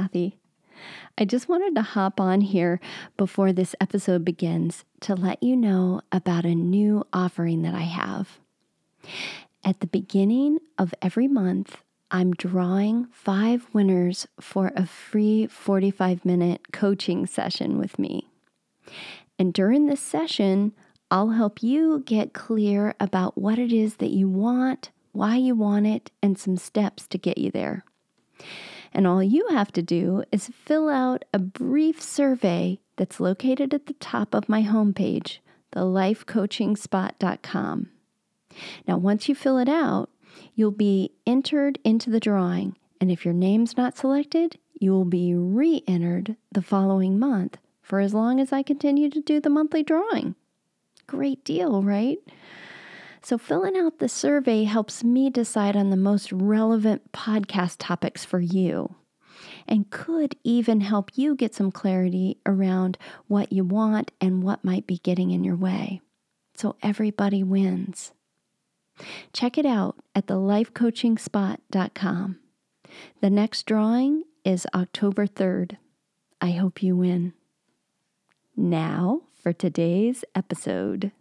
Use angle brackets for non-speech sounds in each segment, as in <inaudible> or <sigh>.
Kathy. I just wanted to hop on here before this episode begins to let you know about a new offering that I have. At the beginning of every month, I'm drawing five winners for a free 45 minute coaching session with me. And during this session, I'll help you get clear about what it is that you want, why you want it, and some steps to get you there. And all you have to do is fill out a brief survey that's located at the top of my homepage, thelifecoachingspot.com. Now, once you fill it out, you'll be entered into the drawing. And if your name's not selected, you will be re entered the following month for as long as I continue to do the monthly drawing. Great deal, right? So, filling out the survey helps me decide on the most relevant podcast topics for you and could even help you get some clarity around what you want and what might be getting in your way. So, everybody wins. Check it out at thelifecoachingspot.com. The next drawing is October 3rd. I hope you win. Now for today's episode.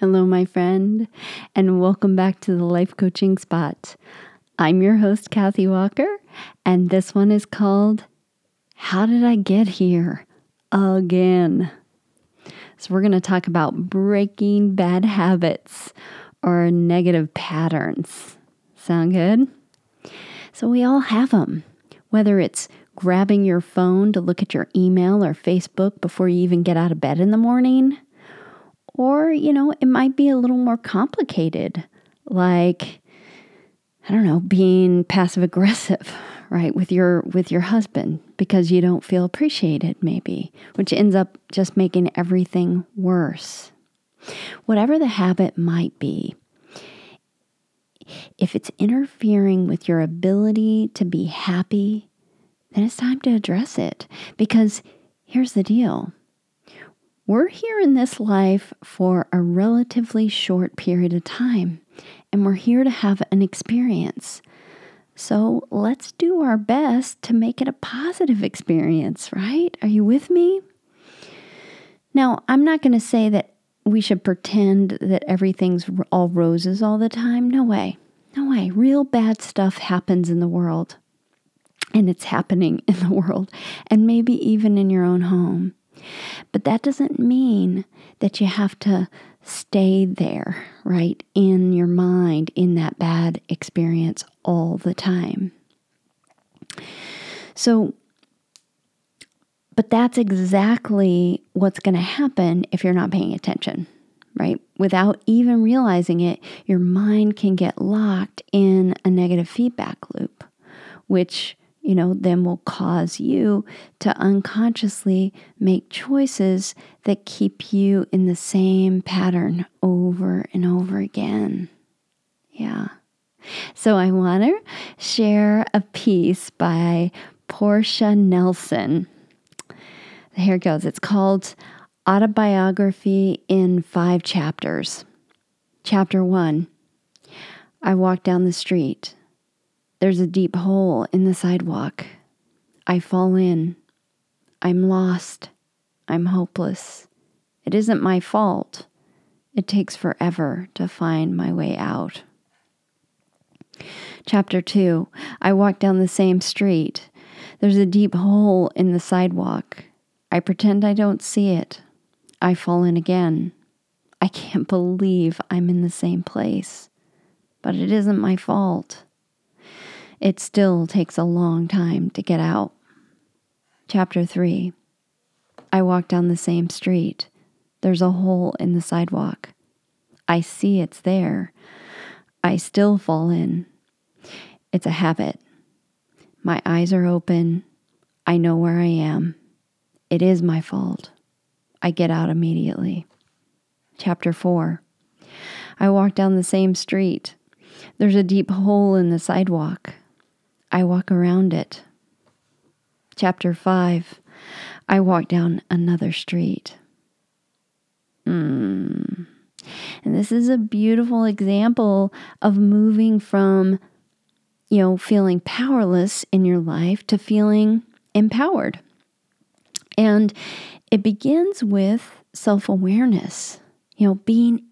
Hello, my friend, and welcome back to the Life Coaching Spot. I'm your host, Kathy Walker, and this one is called How Did I Get Here Again? So, we're going to talk about breaking bad habits or negative patterns. Sound good? So, we all have them, whether it's grabbing your phone to look at your email or Facebook before you even get out of bed in the morning or, you know, it might be a little more complicated, like, I don't know, being passive aggressive, <laughs> right, with your with your husband because you don't feel appreciated maybe, which ends up just making everything worse. Whatever the habit might be, if it's interfering with your ability to be happy, then it's time to address it because here's the deal. We're here in this life for a relatively short period of time, and we're here to have an experience. So let's do our best to make it a positive experience, right? Are you with me? Now, I'm not going to say that we should pretend that everything's all roses all the time. No way. No way. Real bad stuff happens in the world. And it's happening in the world, and maybe even in your own home. But that doesn't mean that you have to stay there, right, in your mind, in that bad experience all the time. So, but that's exactly what's going to happen if you're not paying attention, right? Without even realizing it, your mind can get locked in a negative feedback loop, which you know, then will cause you to unconsciously make choices that keep you in the same pattern over and over again. Yeah. So I want to share a piece by Portia Nelson. Here it goes. It's called Autobiography in Five Chapters. Chapter one I walk down the street. There's a deep hole in the sidewalk. I fall in. I'm lost. I'm hopeless. It isn't my fault. It takes forever to find my way out. Chapter 2 I walk down the same street. There's a deep hole in the sidewalk. I pretend I don't see it. I fall in again. I can't believe I'm in the same place. But it isn't my fault. It still takes a long time to get out. Chapter 3 I walk down the same street. There's a hole in the sidewalk. I see it's there. I still fall in. It's a habit. My eyes are open. I know where I am. It is my fault. I get out immediately. Chapter 4 I walk down the same street. There's a deep hole in the sidewalk. I walk around it. Chapter 5 I walk down another street. Mm. And this is a beautiful example of moving from you know, feeling powerless in your life to feeling empowered. And it begins with self awareness, you know, being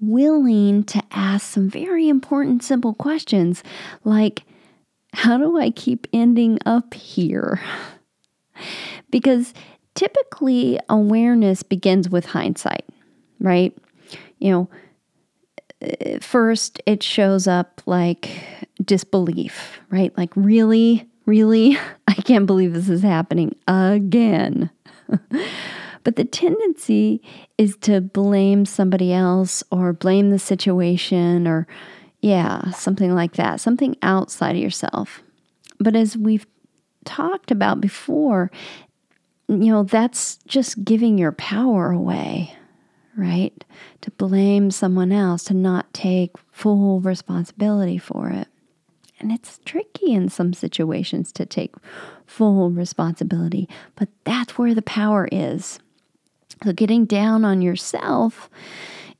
willing to ask some very important, simple questions like, how do I keep ending up here? because typically awareness begins with hindsight, right? You know, uh, first it shows up like disbelief, right? Like, really, really, <laughs> I can't believe this is happening again. <laughs> but the tendency is to blame somebody else or blame the situation or, yeah, something like that, something outside of yourself. But as we've talked about before, you know, that's just giving your power away right? To blame someone else, to not take full responsibility for it. And it's tricky in some situations to take full responsibility, but that's where the power is. So, getting down on yourself,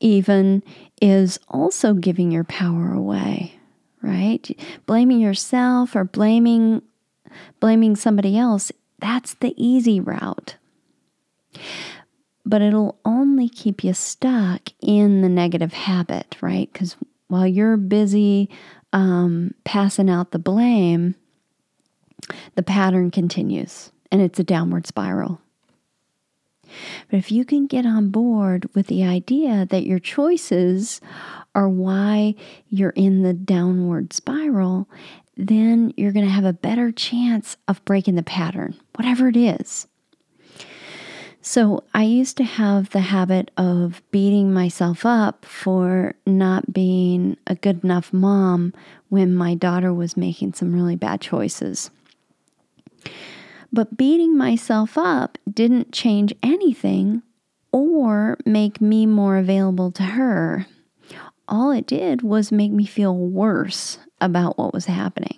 even, is also giving your power away, right? Blaming yourself or blaming blaming somebody else, that's the easy route but it'll only keep you stuck in the negative habit, right? Because while you're busy um, passing out the blame, the pattern continues and it's a downward spiral. But if you can get on board with the idea that your choices are why you're in the downward spiral, then you're going to have a better chance of breaking the pattern, whatever it is. So I used to have the habit of beating myself up for not being a good enough mom when my daughter was making some really bad choices. But beating myself up didn't change anything or make me more available to her. All it did was make me feel worse about what was happening.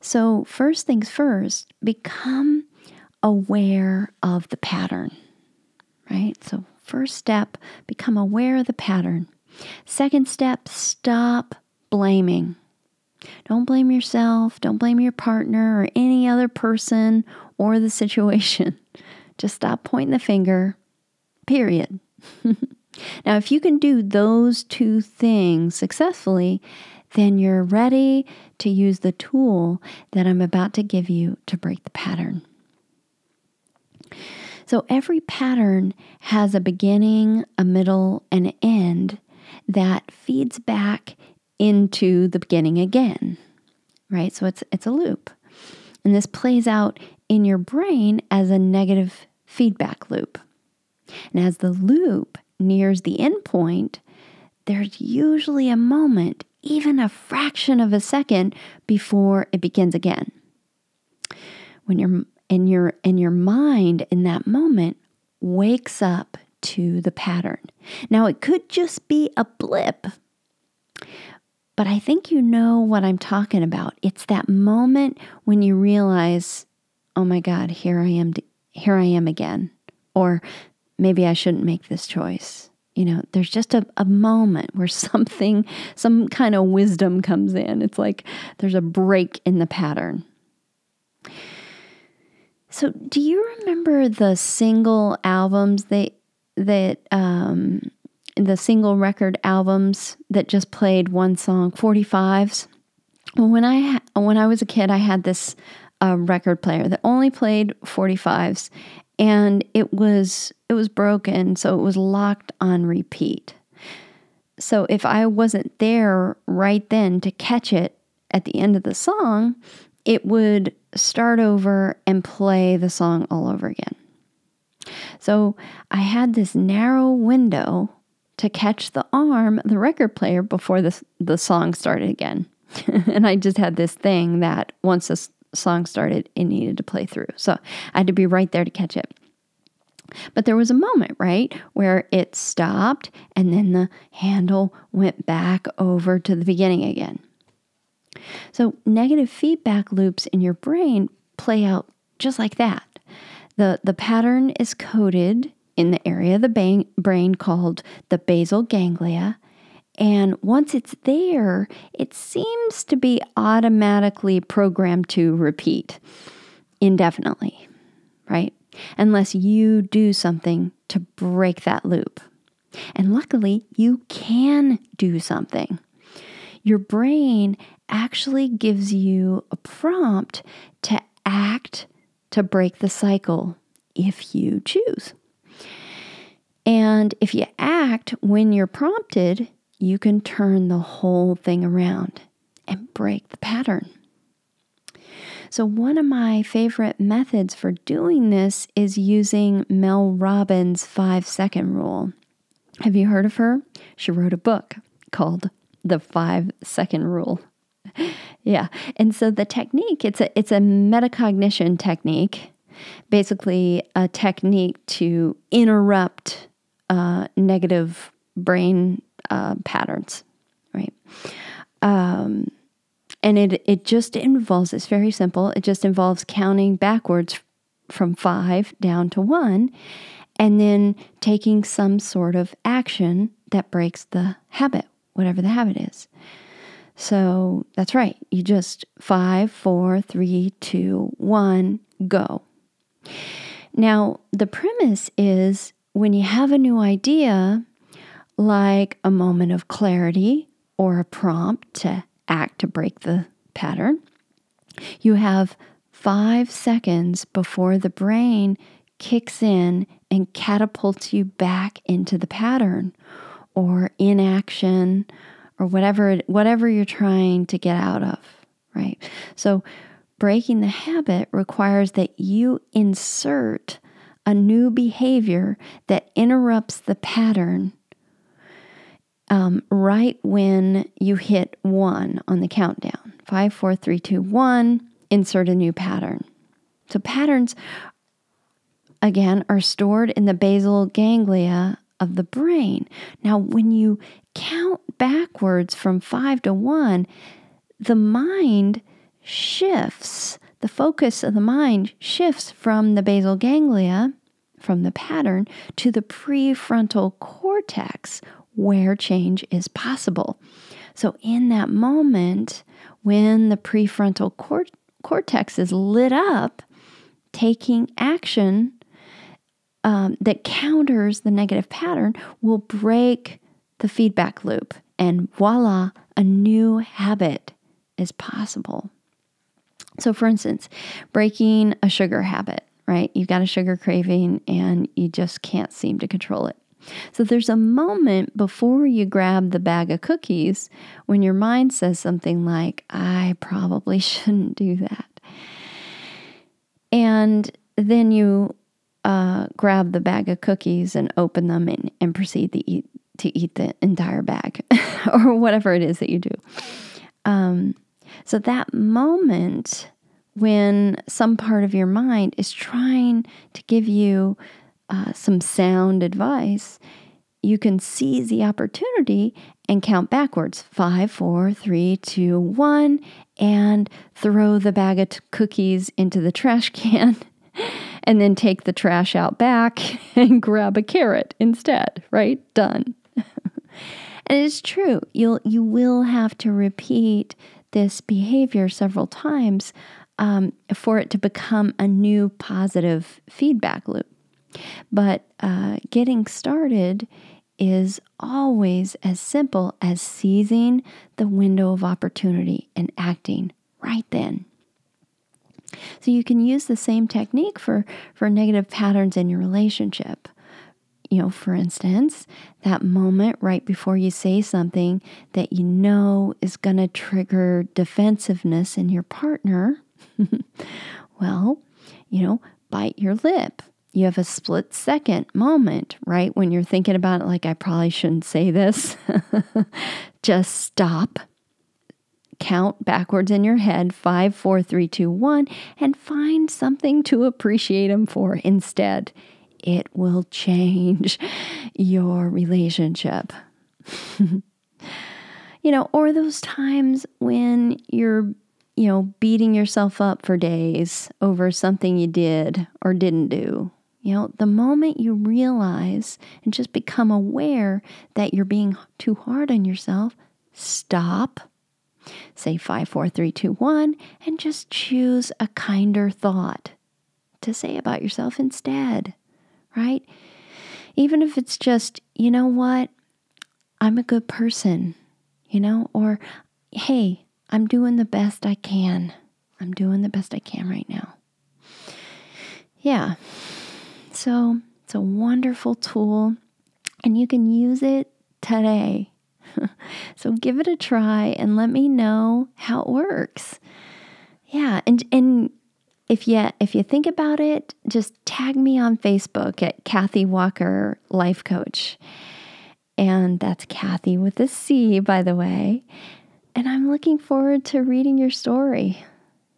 So, first things first, become aware of the pattern, right? So, first step, become aware of the pattern. Second step, stop blaming. Don't blame yourself, don't blame your partner or any other person or the situation. <laughs> Just stop pointing the finger, period. <laughs> now, if you can do those two things successfully, then you're ready to use the tool that I'm about to give you to break the pattern. So every pattern has a beginning, a middle, and an end that feeds back into the beginning again. Right? So it's it's a loop. And this plays out in your brain as a negative feedback loop. And as the loop nears the end point, there's usually a moment, even a fraction of a second before it begins again. When your and your and your mind in that moment wakes up to the pattern. Now it could just be a blip. But I think you know what I'm talking about. It's that moment when you realize, "Oh my god, here I am here I am again." Or maybe I shouldn't make this choice. You know, there's just a, a moment where <laughs> something, some kind of wisdom comes in. It's like there's a break in the pattern. So, do you remember the single albums that that um, the single record albums that just played one song, 45s? Well, when I when I was a kid, I had this uh, record player that only played 45s, and it was it was broken, so it was locked on repeat. So if I wasn't there right then to catch it at the end of the song, it would start over and play the song all over again. So I had this narrow window to catch the arm, the record player, before the, the song started again. <laughs> and I just had this thing that once the song started, it needed to play through. So I had to be right there to catch it. But there was a moment, right, where it stopped and then the handle went back over to the beginning again. So, negative feedback loops in your brain play out just like that. The, the pattern is coded in the area of the brain called the basal ganglia, And once it's there, it seems to be automatically programmed to repeat indefinitely, right? Unless you do something to break that loop. And luckily, you can do something. Your brain actually gives you a prompt to act to break the cycle if you choose. And if you act when you're prompted, you can turn the whole thing around and break the pattern. So, one of my favorite methods for doing this is using Mel Robbins' five second rule. Have you heard of her? She wrote a book called The Five Second Rule. <laughs> yeah. And so the technique, it's a it's a metacognition technique, basically a technique to interrupt uh, negative brain uh, patterns, right? Um, and it it just involves. It's very simple. It just involves counting backwards from five down to one, and then taking some sort of action that breaks the habit, whatever the habit is. So that's right. You just five, four, three, two, one, go. Now, the premise is when you have a new idea, like a moment of clarity or a prompt to act to break the pattern, you have five seconds before the brain kicks in and catapults you back into the pattern or inaction or whatever whatever you're trying to get out of, right? So breaking the habit requires that you insert a new behavior that interrupts the pattern um, right when you hit one on the countdown. Five, four, three, two, one. Insert a new pattern. So patterns, again, are stored in the basal ganglia of the brain. Now, when you count backwards from five to one, the mind shifts. The focus of the mind shifts from the basal ganglia, from the pattern, to the prefrontal cortex, where change is possible. So, in that moment, when the prefrontal cort- cortex is lit up, taking action um, that counters the negative pattern will break the feedback loop. And voila, a new habit is possible. So, for instance, breaking a sugar habit, right? You've got a sugar craving and you just can't seem to control it. So there's a moment before you grab the bag of cookies when your mind says something like, I probably <laughs> shouldn't do that. And then you uh, grab the bag of cookies and open them and, and proceed to eat, to eat the entire bag <laughs> or whatever it is that you do. Um, so that moment when some part of your mind is trying to give you uh, some sound advice, you can seize the opportunity and count backwards five, four, three, two, one, and throw the bag of t- cookies into the trash can. <laughs> and then take the trash out back <laughs> and grab a carrot instead, right? Done. <laughs> and it's true. You'll you will have to repeat this behavior several times um, for it to become a new positive feedback loop. But uh, getting started is always as simple as seizing the window of opportunity and acting right then. So you can use the same technique for, for negative patterns in your relationship. You know, for instance, that moment right before you say something that you know is going to trigger defensiveness in your partner, <laughs> well, you know, bite your lip you have a split second moment, right? When you're thinking about it, like, I probably shouldn't say this. <laughs> Just stop, count backwards in your head five, four, three, two, one, and find something to appreciate them for instead. It will change your relationship. <laughs> you know, or those times when you're you know, beating yourself up for days over something you did or didn't do. You know, the moment you realize and just become aware that you're being too hard on yourself, stop, say five, four, three, two, one, and just choose a kinder thought to say about yourself instead, right? Even if it's just, you know what, I'm a good person, you know, or hey, I'm doing the best I can. I'm doing the best I can right now. Yeah. So it's a wonderful tool and you can use it today. <laughs> so give it a try and let me know how it works. Yeah, and and if you if you think about it, just tag me on Facebook at Kathy Walker Life Coach. And that's Kathy with a C, by the way. And I'm looking forward to reading your story.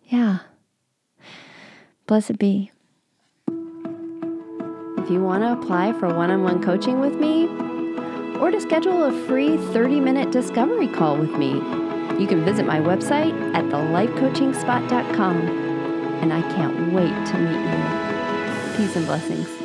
Yeah. Blessed be. If you want to apply for one on one coaching with me or to schedule a free 30 minute discovery call with me, you can visit my website at thelifecoachingspot.com. And I can't wait to meet you. Peace and blessings.